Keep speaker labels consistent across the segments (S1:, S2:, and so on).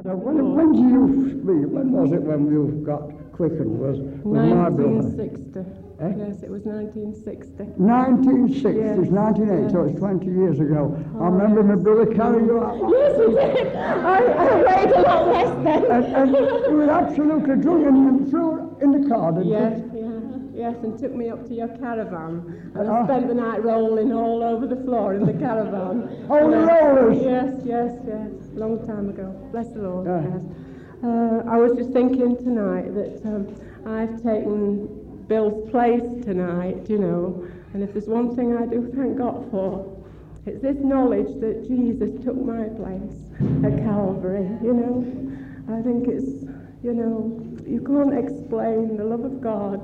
S1: When, when did you speak? When was it when you got quickened? Was my
S2: 1960.
S1: Eh?
S2: Yes, it was 1960.
S1: 1960s,
S2: Yes,
S1: 1980, so it's 20 years ago. I
S2: Oh,
S1: remember my brother carrying you out.
S2: Yes, he did. I, I weighed a lot less then.
S1: And, and you were absolutely drunk and, and threw in the car, didn't
S2: Yes,
S1: you?
S2: Yes, and took me up to your caravan. And
S1: Ah.
S2: I spent the night rolling all over the floor in the caravan.
S1: Holy
S2: Yes,
S1: rollers!
S2: Yes, yes, yes. Long time ago. Bless the Lord.
S1: Yeah.
S2: Yes. Uh, I was just thinking tonight that um, I've taken Bill's place tonight, you know, and if there's one thing I do thank God for, it's this knowledge that Jesus took my place at Calvary, you know. I think it's, you know, you can't explain the love of God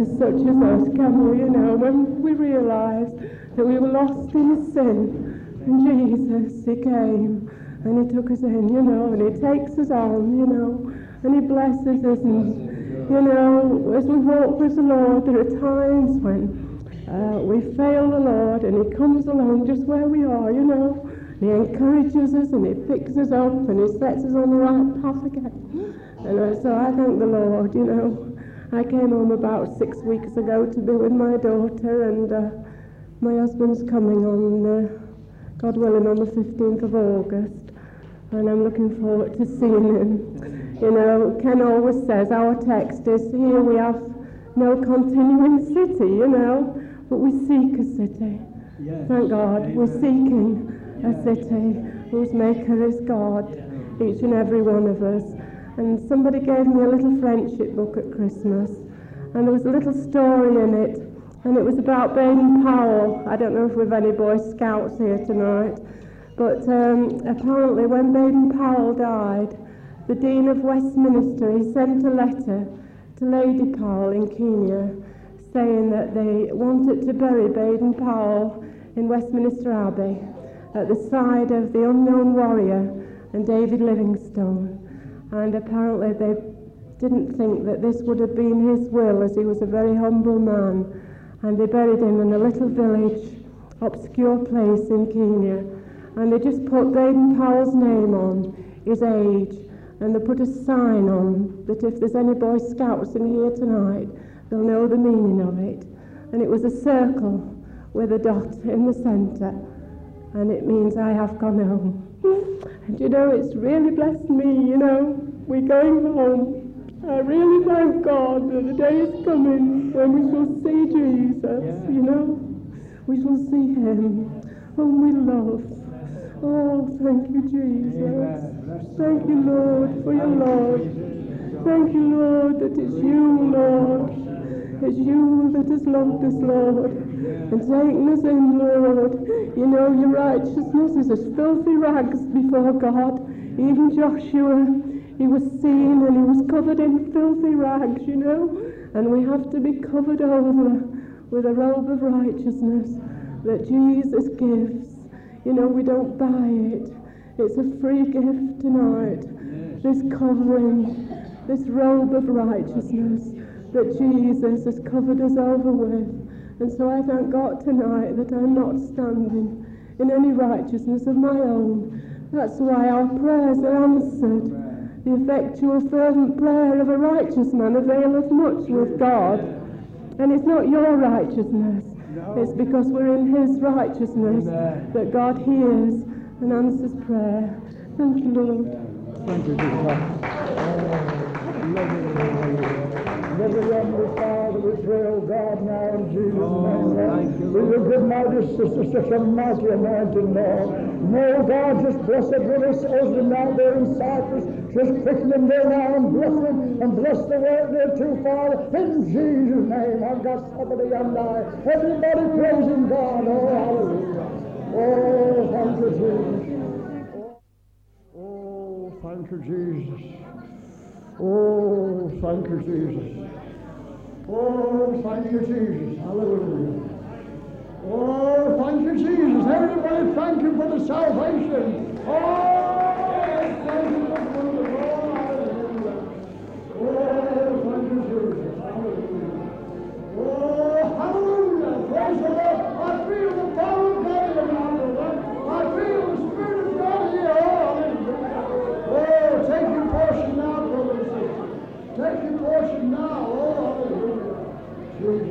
S2: to such as us, can we, you know, when we realised that we were lost in sin and Jesus, He came and He took us in, you know, and He takes us on, you know, and He blesses us. And, you know, as we walk with the Lord, there are times when uh, we fail the Lord and He comes along just where we are, you know. He encourages us and He picks us up and He sets us on the right path again. And so I thank the Lord, you know. I came home about six weeks ago to be with my daughter, and uh, my husband's coming on, uh, God willing, on the 15th of August. And I'm looking forward to seeing him. You know, Ken always says our text is here we have no continuing city, you know, but we seek a city. Thank God, we're seeking a city whose maker is God, each and every one of us. And somebody gave me a little friendship book at Christmas, and there was a little story in it, and it was about Baden Powell. I don't know if we've any Boy Scouts here tonight, but um, apparently when Baden Powell died, the Dean of Westminster, he sent a letter to Lady Powell in Kenya saying that they wanted to bury Baden Powell in Westminster Abbey at the side of the unknown warrior and David Livingstone. And apparently they didn't think that this would have been his will as he was a very humble man. And they buried him in a little village, obscure place in Kenya. And they just put Baden Powell's name on, his age, and they put a sign on that if there's any Boy Scouts in here tonight, they'll know the meaning of it. And it was a circle with a dot in the centre, and it means I have gone home. And you know, it's really blessed me, you know, we're going home. I really thank God that the day is coming when we shall see Jesus, you know. We shall see him whom we love. Oh, thank you, Jesus. Thank you, Lord, for your love. Thank you, Lord, that it's you, Lord. It's you that has loved us, Lord, and us in, Lord. You know, your righteousness is as filthy rags before God. Even Joshua, he was seen and he was covered in filthy rags, you know. And we have to be covered over with a robe of righteousness that Jesus gives. You know, we don't buy it. It's a free gift tonight. This covering, this robe of righteousness that Jesus has covered us over with. And so I thank God tonight that I'm not standing in any righteousness of my own. That's why our prayers are answered. The effectual, fervent prayer of a righteous man availeth much with God. And it's not your righteousness. It's because we're in His righteousness that God hears and answers prayer. Thank you, Lord.
S1: Thank you, Never remember, Father, we pray, oh God, now in Jesus' oh, name. Lord. We will give my dear sister such a mighty anointing, Lord. May God just bless his husband down there in Cyprus. Just quicken them there now and bless him and bless the world there too, Father. In Jesus' name, I've got somebody on there. Everybody praising God. Oh, hallelujah. Oh, thank you, Jesus. Oh, thank you, Jesus. Oh, thank you, Jesus. Oh, thank you, Jesus. Hallelujah. Oh, thank you, Jesus. Everybody, thank you for the salvation. Oh, thank you for the. Oh, thank you, Jesus. Hallelujah. Oh, hallelujah. Praise the Lord. security.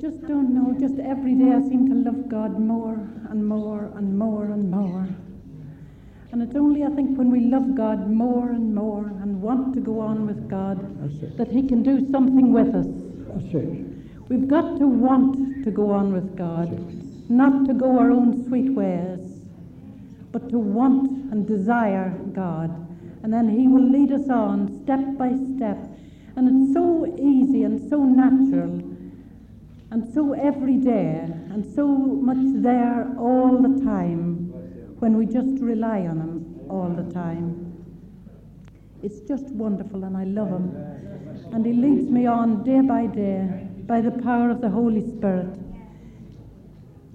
S3: Just don't know. Just every day I seem to love God more and more and more and more. And it's only, I think, when we love God more and more and want to go on with God that He can do something with us. We've got to want to go on with God, not to go our own sweet ways, but to want and desire God. And then He will lead us on step by step. And it's so easy and so natural and so everyday and so much there all the time when we just rely on Him all the time. It's just wonderful, and I love Him. And He leads me on day by day by the power of the Holy Spirit.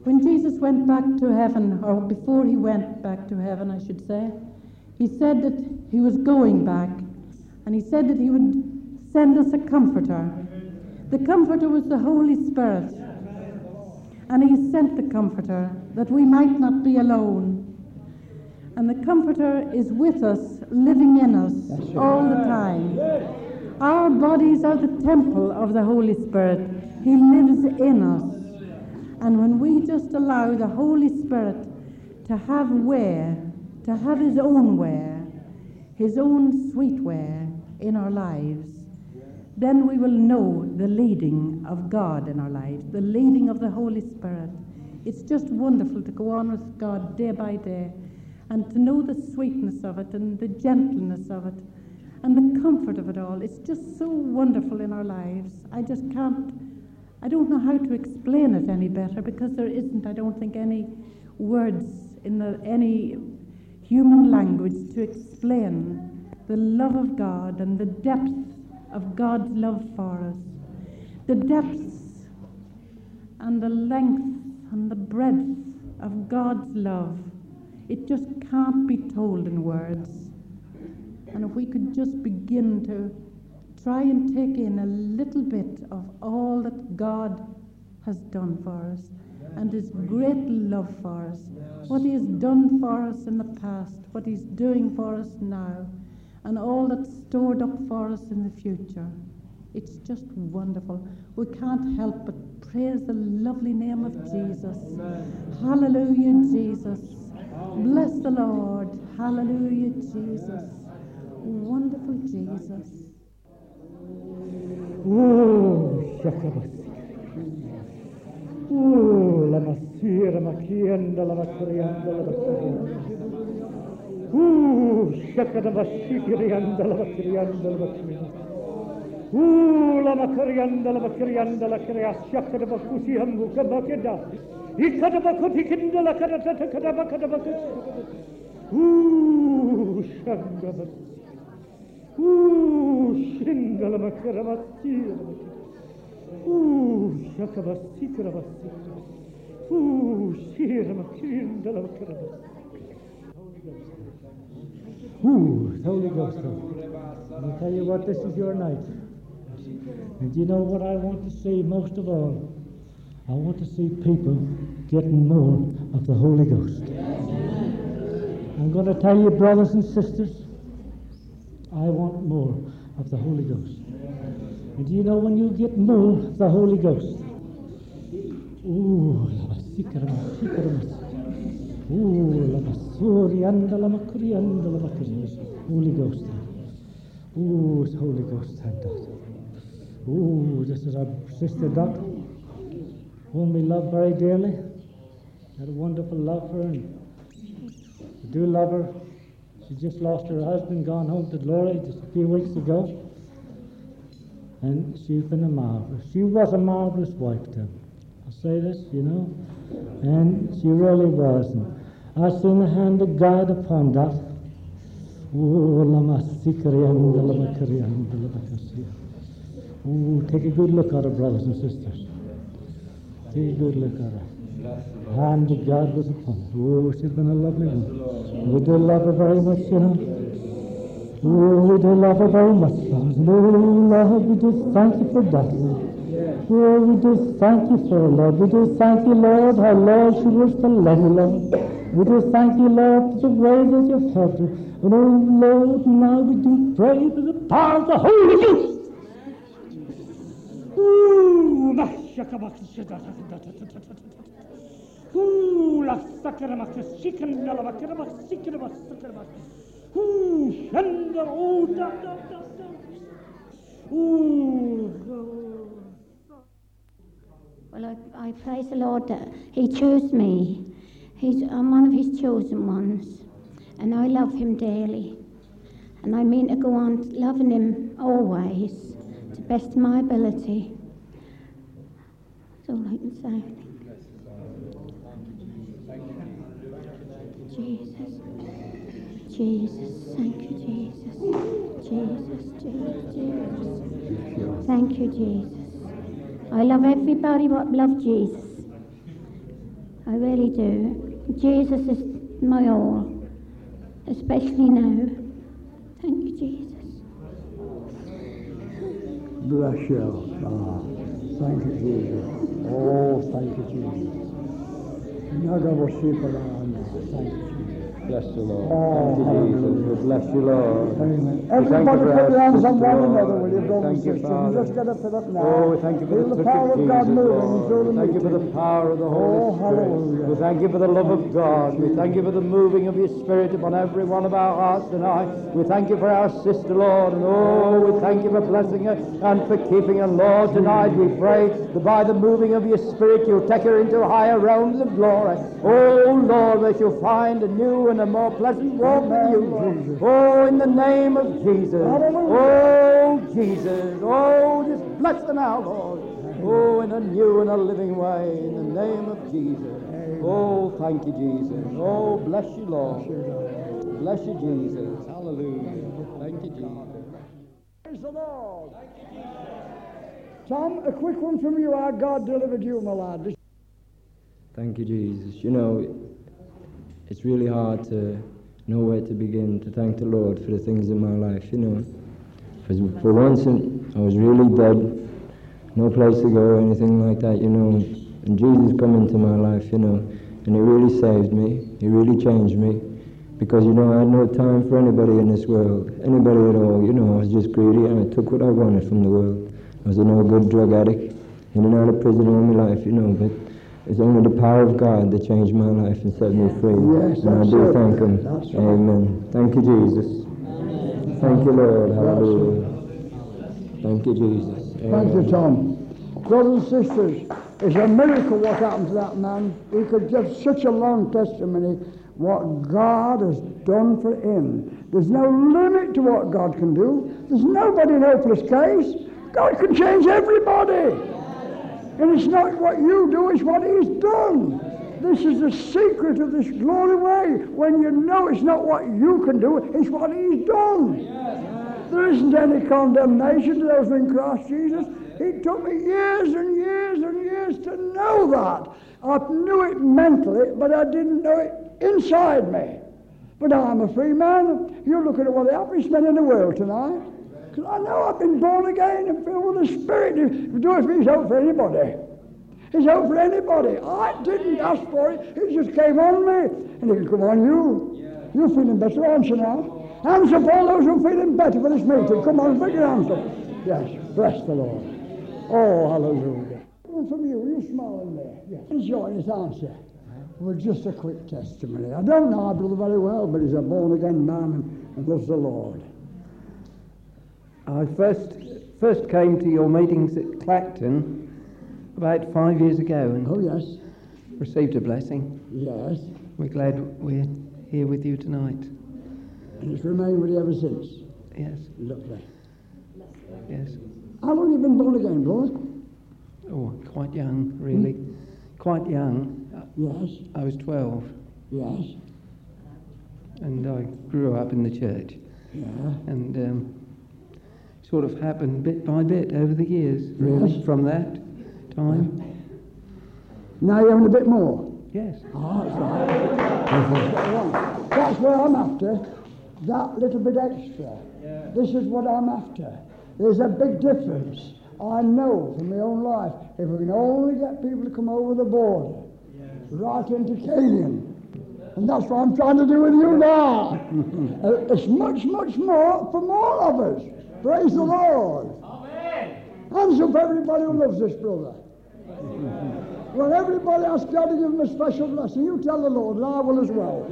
S3: When Jesus went back to heaven, or before He went back to heaven, I should say, He said that He was going back, and He said that He would send us a comforter. The comforter was the Holy Spirit. And He sent the comforter that we might not be alone and the Comforter is with us, living in us all the time. Our bodies are the temple of the Holy Spirit. He lives in us. And when we just allow the Holy Spirit to have way, to have His own way, His own sweet way in our lives, then we will know the leading of God in our lives, the leading of the Holy Spirit. It's just wonderful to go on with God day by day and to know the sweetness of it and the gentleness of it and the comfort of it all. It's just so wonderful in our lives. I just can't, I don't know how to explain it any better because there isn't, I don't think, any words in the, any human language to explain the love of God and the depth of God's love for us. The depths and the length and the breadth of God's love it just can't be told in words. And if we could just begin to try and take in a little bit of all that God has done for us and His great love for us, what He has done for us in the past, what He's doing for us now, and all that's stored up for us in the future. It's just wonderful. We can't help but praise the lovely name of Jesus. Hallelujah, Jesus. Bless the Lord. Hallelujah, Jesus. Wonderful Jesus.
S4: Oh, Oh, la masira, machienda, la macrianda, la macrianda. Uh, shakada masikirianda, la macrianda, la macrianda. Uh, la macrianda, la macrianda, la crea, shakada bakusi hambu kabakeda. Ikadabakotikindala kadatata kadabakadabakut. Ooh, Shangabat. Ooh, Shingala Makaramati. Ooh, Shakabasi Karabasi. Ooh, Shiramakindala Makarabasi. Ooh, Holy Ghost. I'll tell you what, this is your night. And you know what I want to see most of all? I want to see people getting more of the Holy Ghost. I'm going to tell you, brothers and sisters, I want more of the Holy Ghost. And you know when you get more of the Holy Ghost? Ooh, Holy Ghost. Ooh, Holy Ghost. Ooh, this is our sister Dot whom we love very dearly. Had a wonderful love for her, and we do love her. She just lost her husband, gone home to glory just a few weeks ago. And she's been a marvelous. She was a marvelous wife to him. I'll say this, you know. And she really was. I've seen the hand of God upon that. Oh, take a good look at her, brothers and sisters. Take a good look at her. Hand of God was upon her. Oh, she's been a lovely one. We do love her very much, you know. Oh, we do love her very much, Lord. Oh, Lord, we just thank you for that, Lord. Oh, we do thank you for it, Lord. We do thank you, Lord, how, Lord, she lives to love Lord. We do thank you, Lord, for the ways that you've helped her. And oh, Lord, now we do pray for the power of the Holy Ghost. Ooh, la oh.
S5: Well, I, I praise the Lord that He chose me. He's, I'm one of His chosen ones, and I love Him dearly. And I mean to go on loving Him always, to the best of my ability. That's all I can say. Jesus. Jesus. Thank you, Jesus. Jesus, Jesus, Jesus. Thank you, Jesus. I love everybody what love Jesus. I really do. Jesus is my all, especially now. Thank you, Jesus.
S1: Bless you. Ah, thank you, Jesus. Oh, thank you, Jesus. Thank you.
S6: Bless you, Lord.
S1: Oh,
S6: Thank you, Jesus. We bless you, Lord.
S1: Amen. Everybody put your hands on one another, will you, brothers and sisters? Just get up to that now.
S6: Oh, we thank you for the
S1: the power
S6: of
S1: God moving
S6: thank you for the power of the Holy
S1: Oh,
S6: Spirit. We thank you for the love of God. We thank you for the moving of your Spirit upon every one of our hearts tonight. We thank you for our sister, Lord. And oh, we thank you for blessing her and for keeping her, Lord. Tonight we pray that by the moving of your Spirit, you'll take her into higher realms of glory. Oh, Lord, that she'll find a new and a more pleasant walk with you. Oh, in the name of Jesus. Oh, Jesus. Oh, just bless them now, Lord. Oh, in a new and a living way, in the name of Jesus. Oh, thank you, Jesus. Oh, bless you, Lord. Bless you, Jesus. Hallelujah. Thank you, Jesus.
S1: Praise the Lord. Tom, a quick one from you. How God delivered you, my lad.
S7: Thank you, Jesus. You know, it's really hard to know where to begin to thank the Lord for the things in my life, you know. For, for once, I was really dead, no place to go or anything like that, you know. And Jesus come into my life, you know, and He really saved me. He really changed me. Because, you know, I had no time for anybody in this world, anybody at all. You know, I was just greedy and I took what I wanted from the world. I was a no good drug addict, in and out of prison all my life, you know, but it's only the power of God that changed my life and set me free.
S1: Yes,
S7: and I do thank Him.
S1: Right.
S7: Amen. Thank you, Jesus. Thank you, Lord. Hallelujah. Thank you, Jesus.
S1: Thank you,
S7: Amen.
S1: Tom. Brothers and sisters, it's a miracle what happened to that man. He could give such a long testimony what God has done for him. There's no limit to what God can do. There's nobody in hopeless case. God can change everybody. And it's not what you do, it's what He's done. This is the secret of this glory way. When you know it's not what you can do, it's what He's done. There isn't any condemnation to those in Christ Jesus. It took me years and years and years to know that. I knew it mentally, but I didn't know it inside me. But I'm a free man. You're looking at one of the happiest men in the world tonight. Because I know I've been born again and filled with the Spirit. If do it for me, it's for anybody. It's hope for anybody. I didn't ask for it. It just came on me. And it can come on you. You're feeling better, you now? Hands up all those who are feeling better for this meeting. Come on, put your up. Yes, bless the Lord. Oh, hallelujah. One from you, you smiling there. Yes. Enjoying his answer. Well, just a quick testimony. I don't know our brother very well, but he's a born again man and loves the Lord.
S8: I first first came to your meetings at Clacton about five years ago and
S1: Oh, yes.
S8: received a blessing.
S1: Yes.
S8: We're glad we're here with you tonight.
S1: And it's remained with you ever since.
S8: Yes,
S1: Lovely.
S8: yes.
S1: How long have you been born again, brother?
S8: Oh, quite young, really. Quite young.
S1: Yes.
S8: I was 12
S1: Yes.
S8: and I grew up in the church.
S1: Yeah.
S8: And um, sort of happened bit by bit over the years, really, from that time.
S1: Now you're having a bit more.
S8: Yes.
S1: Oh, that's right. That's what I'm after. That little bit extra. This is what I'm after. There's a big difference. I know from my own life, if we can only get people to come over the border, right into Canaan, and that's what I'm trying to do with you now. Uh, it's much, much more for more of us. Praise the Lord. Amen. Hands up, everybody who loves this brother. Well, everybody asks God to give him a special blessing. You tell the Lord, and I will as well.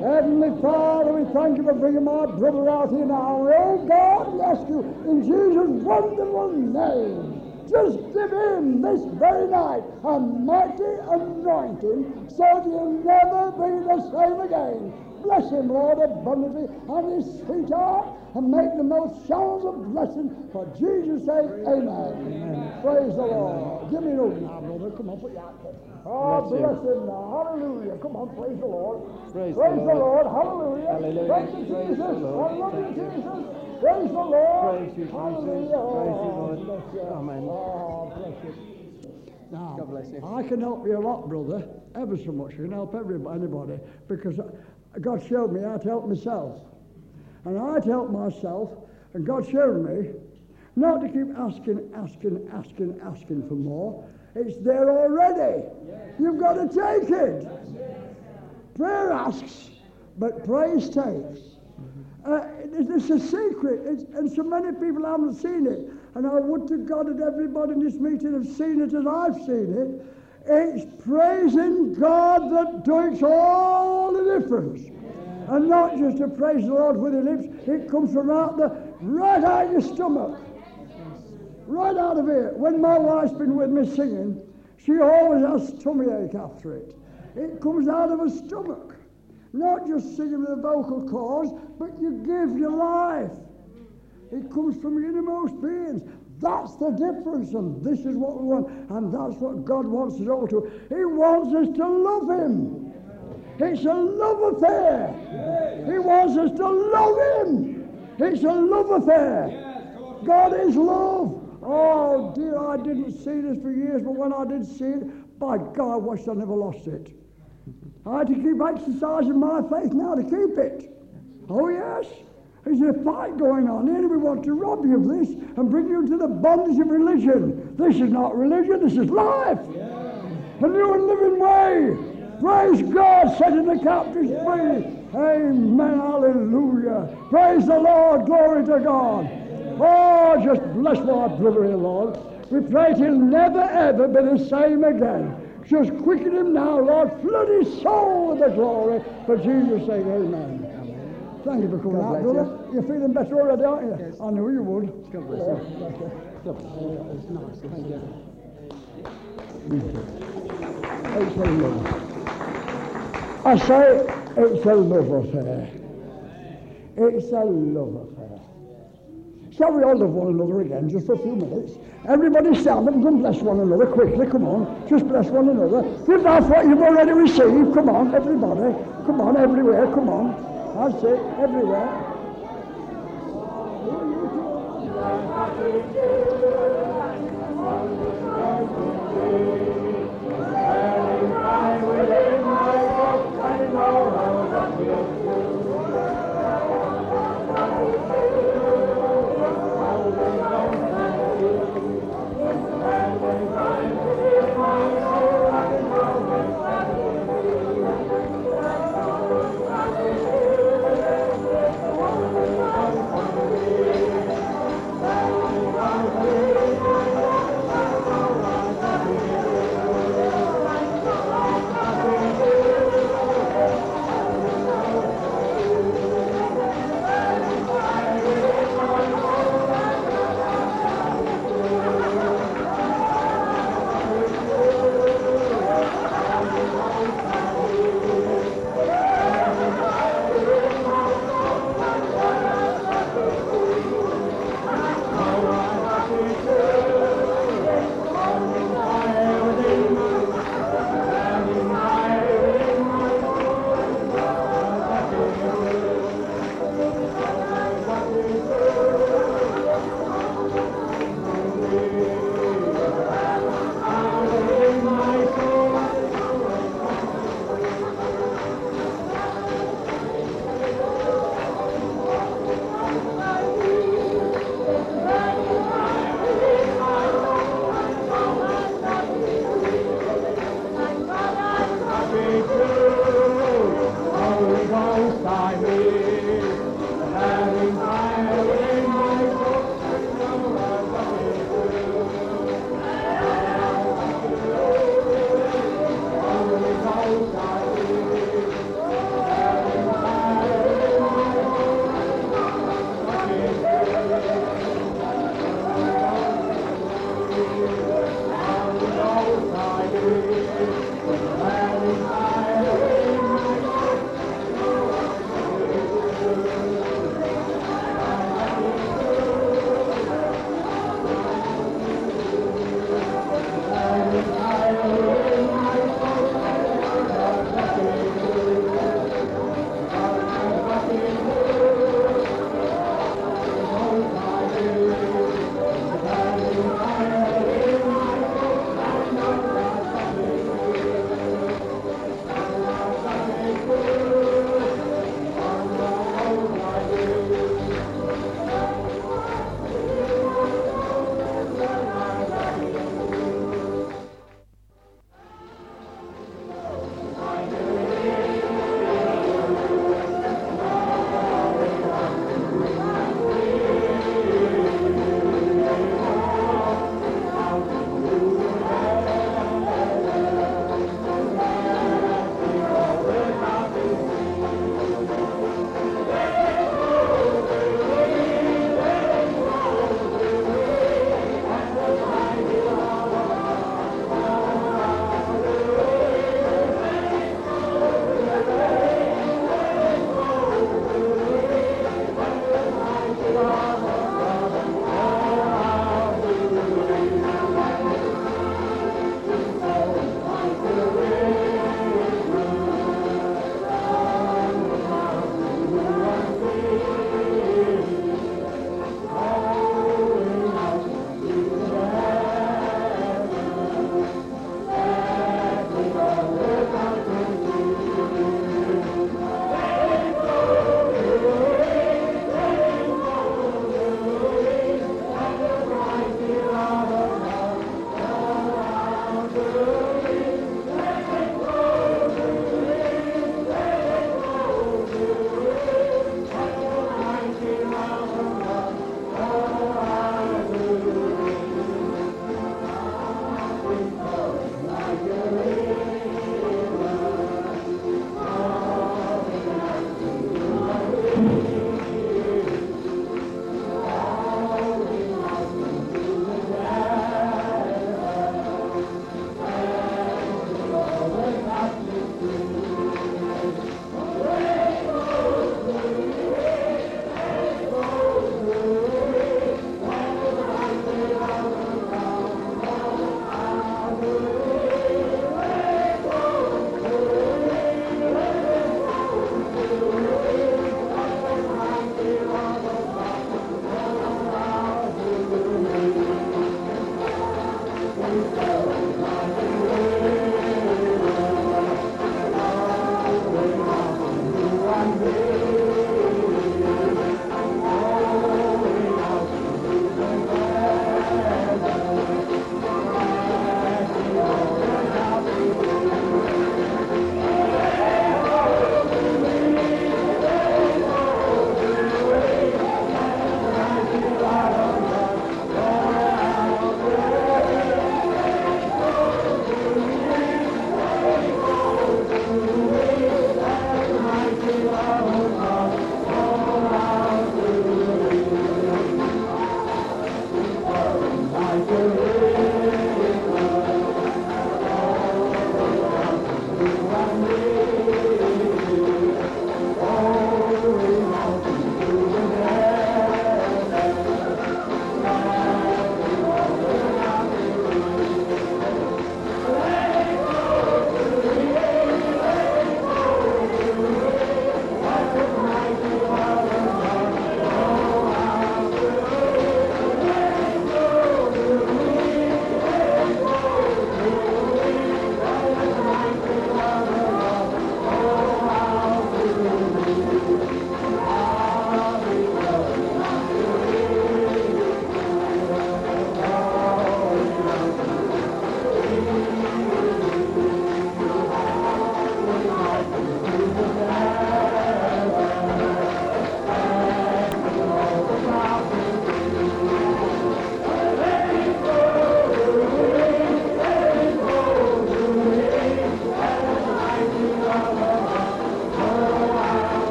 S1: Heavenly Father, we thank you for bringing my brother out here now. Oh God, we ask you in Jesus' wonderful name. Just give him this very night a mighty anointing so that he'll never be the same again. Bless him, Lord, abundantly and his sweetheart and make the most showers of blessing for Jesus' sake. Amen. Praise the Lord. Give me an open now, brother. Come on, put your out there. Oh,
S6: Bless ah,
S1: bless
S6: you.
S1: him now. Hallelujah. Come on, praise the Lord.
S6: Praise the
S1: Praise the
S6: Lord.
S1: Lord. Hallelujah.
S6: Hallelujah.
S1: You,
S6: Praise
S1: Jesus.
S6: the Lord.
S1: I love you, Jesus. Praise the Lord.
S6: Praise you, Jesus.
S1: Hallelujah.
S6: Praise you, Lord.
S1: Bless you.
S6: Amen.
S1: Oh, bless you. Now,
S6: God bless you.
S1: I can help you a lot, brother, ever so much. I can help everybody, anybody, because God showed me how to help myself. And I had to help myself, and God showed me not to keep asking, asking, asking, asking for more. It's there already. You've got to take it. Prayer asks, but praise takes. Uh, it- it's a secret, it's, and so many people haven't seen it. And I would to God that everybody in this meeting have seen it as I've seen it. It's praising God that makes all the difference. And not just to praise the Lord with your lips, it comes from out the right out of your stomach. Right out of here. When my wife's been with me singing, she always has tummy ache after it. It comes out of her stomach. Not just singing with the vocal cords, but you give your life. It comes from your innermost beings. That's the difference, and this is what we want, and that's what God wants us all to. He wants us to love Him. It's a love affair. He wants us to love Him. It's a love affair. God is love. Oh dear, I didn't see this for years, but when I did see it, by God, I wish I never lost it. I had to keep exercising my faith now to keep it. Oh yes. There's a fight going on. The enemy wants to rob you of this and bring you into the bondage of religion. This is not religion, this is life. A new and living way. Praise God, setting the captives free. Amen. Hallelujah. Praise the Lord. Glory to God. Oh, just bless my brother here, Lord. We pray he'll never, ever be the same again. Just quicken him now, Lord. Flood his soul with the glory. For Jesus' sake, amen. amen. Thank you for coming
S6: God
S1: out, brother. You're feeling better already, aren't you?
S6: Yes.
S1: I knew you would.
S6: God bless you.
S1: bless you.
S6: God bless you. It's nice. Thank you.
S1: It's a love. I say it's a love affair. It's a love affair. Shall we all love one another again, just for a few minutes? Everybody stand up and bless one another quickly. Come on, just bless one another. Give off what you've already received. Come on, everybody. Come on, everywhere. Come on. That's it, everywhere.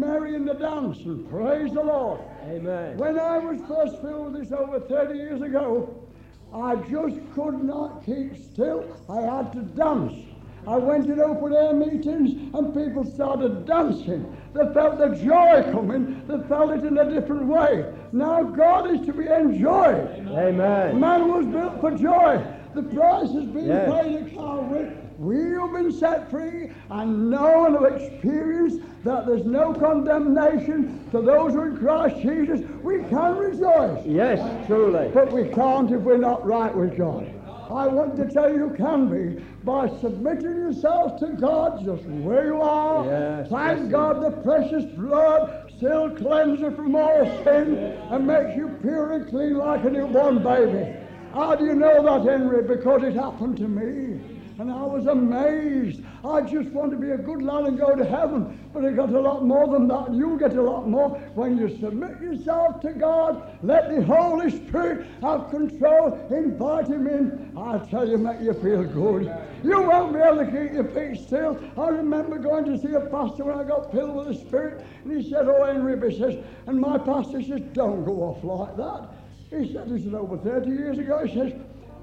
S1: Says, make merry in the dance and praise the Lord.
S6: Amen.
S1: When I was first filled with this over 30 years ago, I just could not keep still. I had to dance. I went in open air meetings and people started dancing. They felt the joy coming. They felt it in a different way. Now God is to be enjoyed.
S6: Amen.
S1: Man was built for joy. The price has been
S6: Yes.
S1: paid at Calvary. We have been set free and know and have experienced that there's no condemnation to those who are in Christ Jesus. We can rejoice.
S6: Yes, truly.
S1: But we can't if we're not right with God. I want to tell you you can be by submitting yourself to God just where you are.
S6: Yes,
S1: Thank
S6: yes,
S1: God the precious blood still cleanses from all sin and makes you pure and clean like a newborn baby. How do you know that, Henry? Because it happened to me. And I was amazed. I just want to be a good lad and go to heaven. But it got a lot more than that. You'll get a lot more when you submit yourself to God. Let the Holy Spirit have control. Invite Him in. I tell you, make you feel good. You won't be able to keep your feet still. I remember going to see a pastor when I got filled with the Spirit. And he said, Oh, Henry, he says, and my pastor says, Don't go off like that. He said, This is over 30 years ago. He says,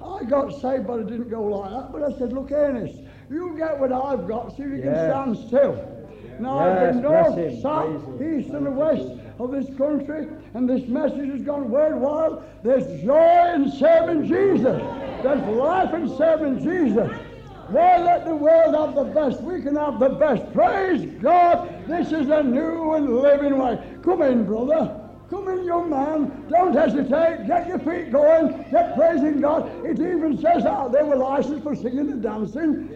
S1: I got saved, but I didn't go like that. But I said, Look, Ernest, you get what I've got, so you can
S6: Yes.
S1: stand still. Now,
S6: Yes,
S1: the north, south, east, and the west of this country, and this message has gone worldwide. There's joy in serving Jesus. There's life in serving Jesus. Why let the world have the best? We can have the best. Praise God. This is a new and living way. Come in, brother. Come in, young man. Don't hesitate. Get your feet going. Get praising God. It even says out there we're licensed for singing and dancing.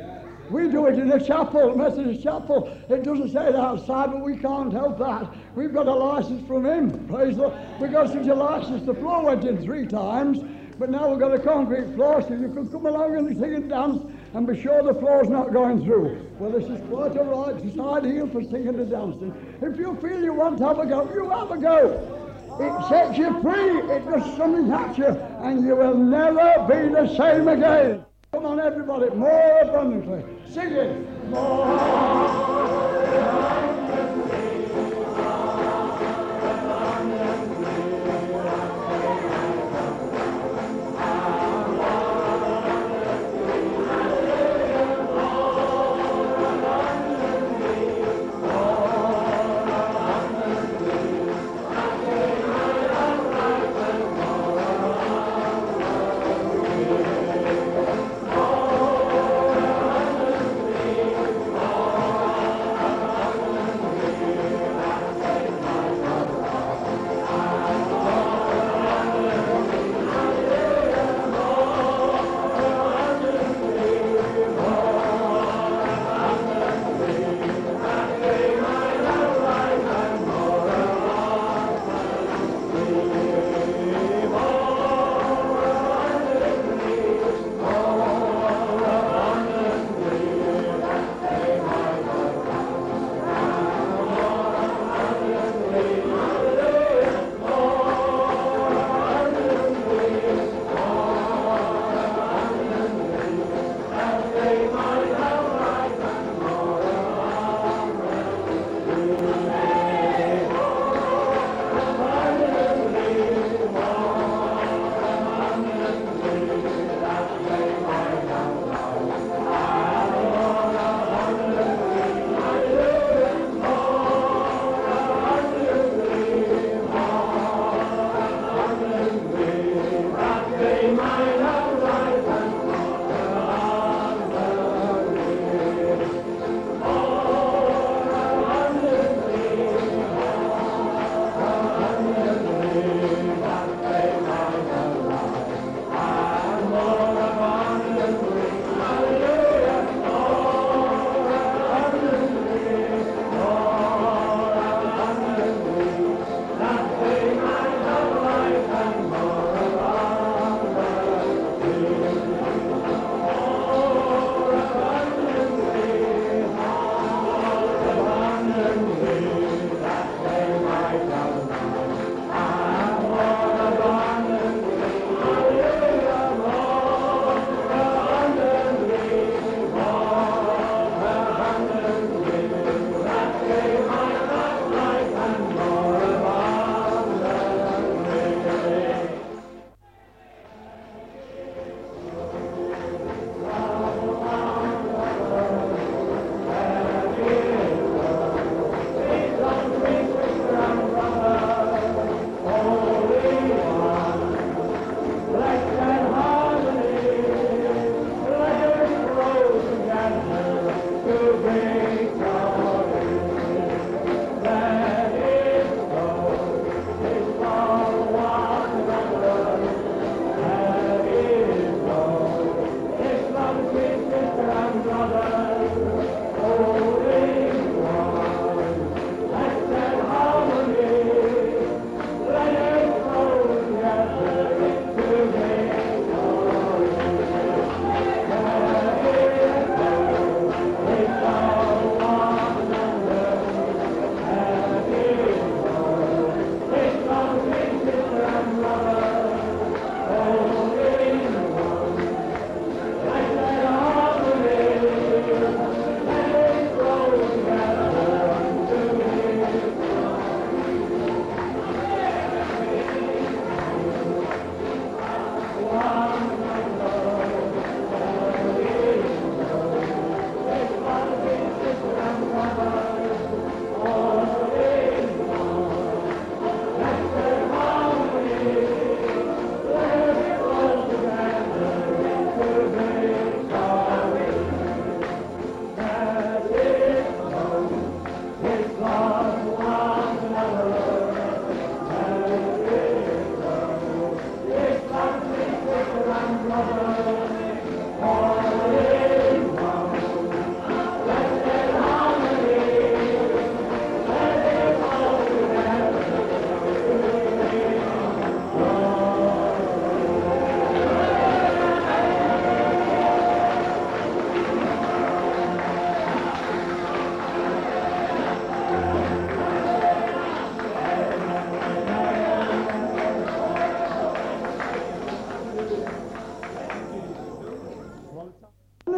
S1: We do it in a chapel, Methodist chapel. It doesn't say it outside, but we can't help that. We've got a license from him. Praise the Lord. We got such a license. The floor went in three times, but now we've got a concrete floor, so you can come along and sing and dance and be sure the floor's not going through. Well, this is quite all right. It's ideal for singing and dancing. If you feel you want to have a go, you have a go. It sets you free. It does something at you, and you will never be the same again. Come on, everybody, more abundantly. Sing it. More.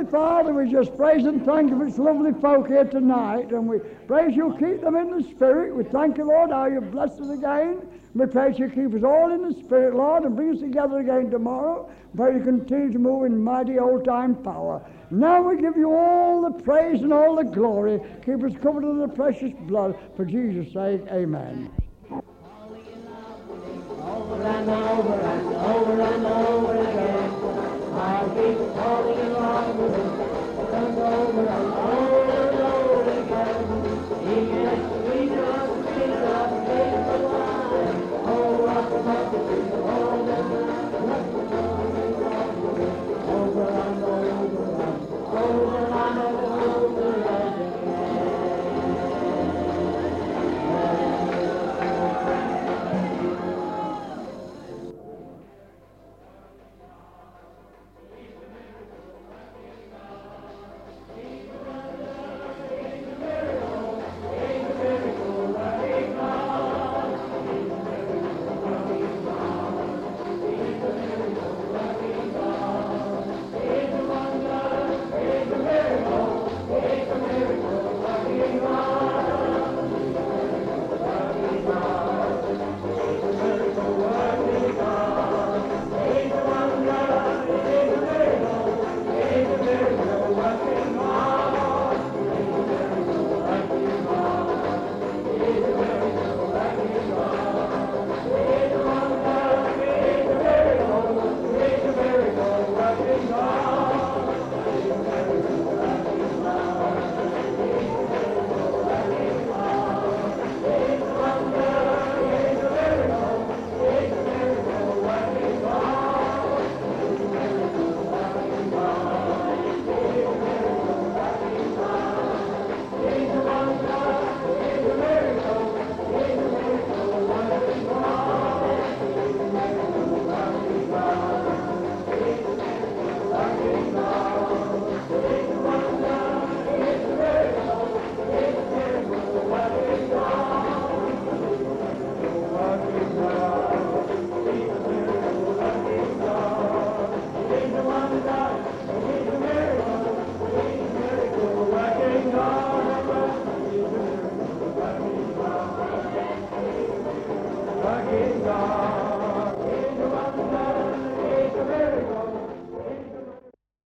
S1: Father, we just praise and thank you for this lovely folk here tonight. And we praise you, keep them in the Spirit. We thank you, Lord, how you've blessed us again. We praise you, keep us all in the Spirit, Lord, and bring us together again tomorrow. Pray you continue to move in mighty old time power. Now we give you all the praise and all the glory. Keep us covered in the precious blood. For Jesus' sake, amen.
S9: Over and over and over and over again. I'll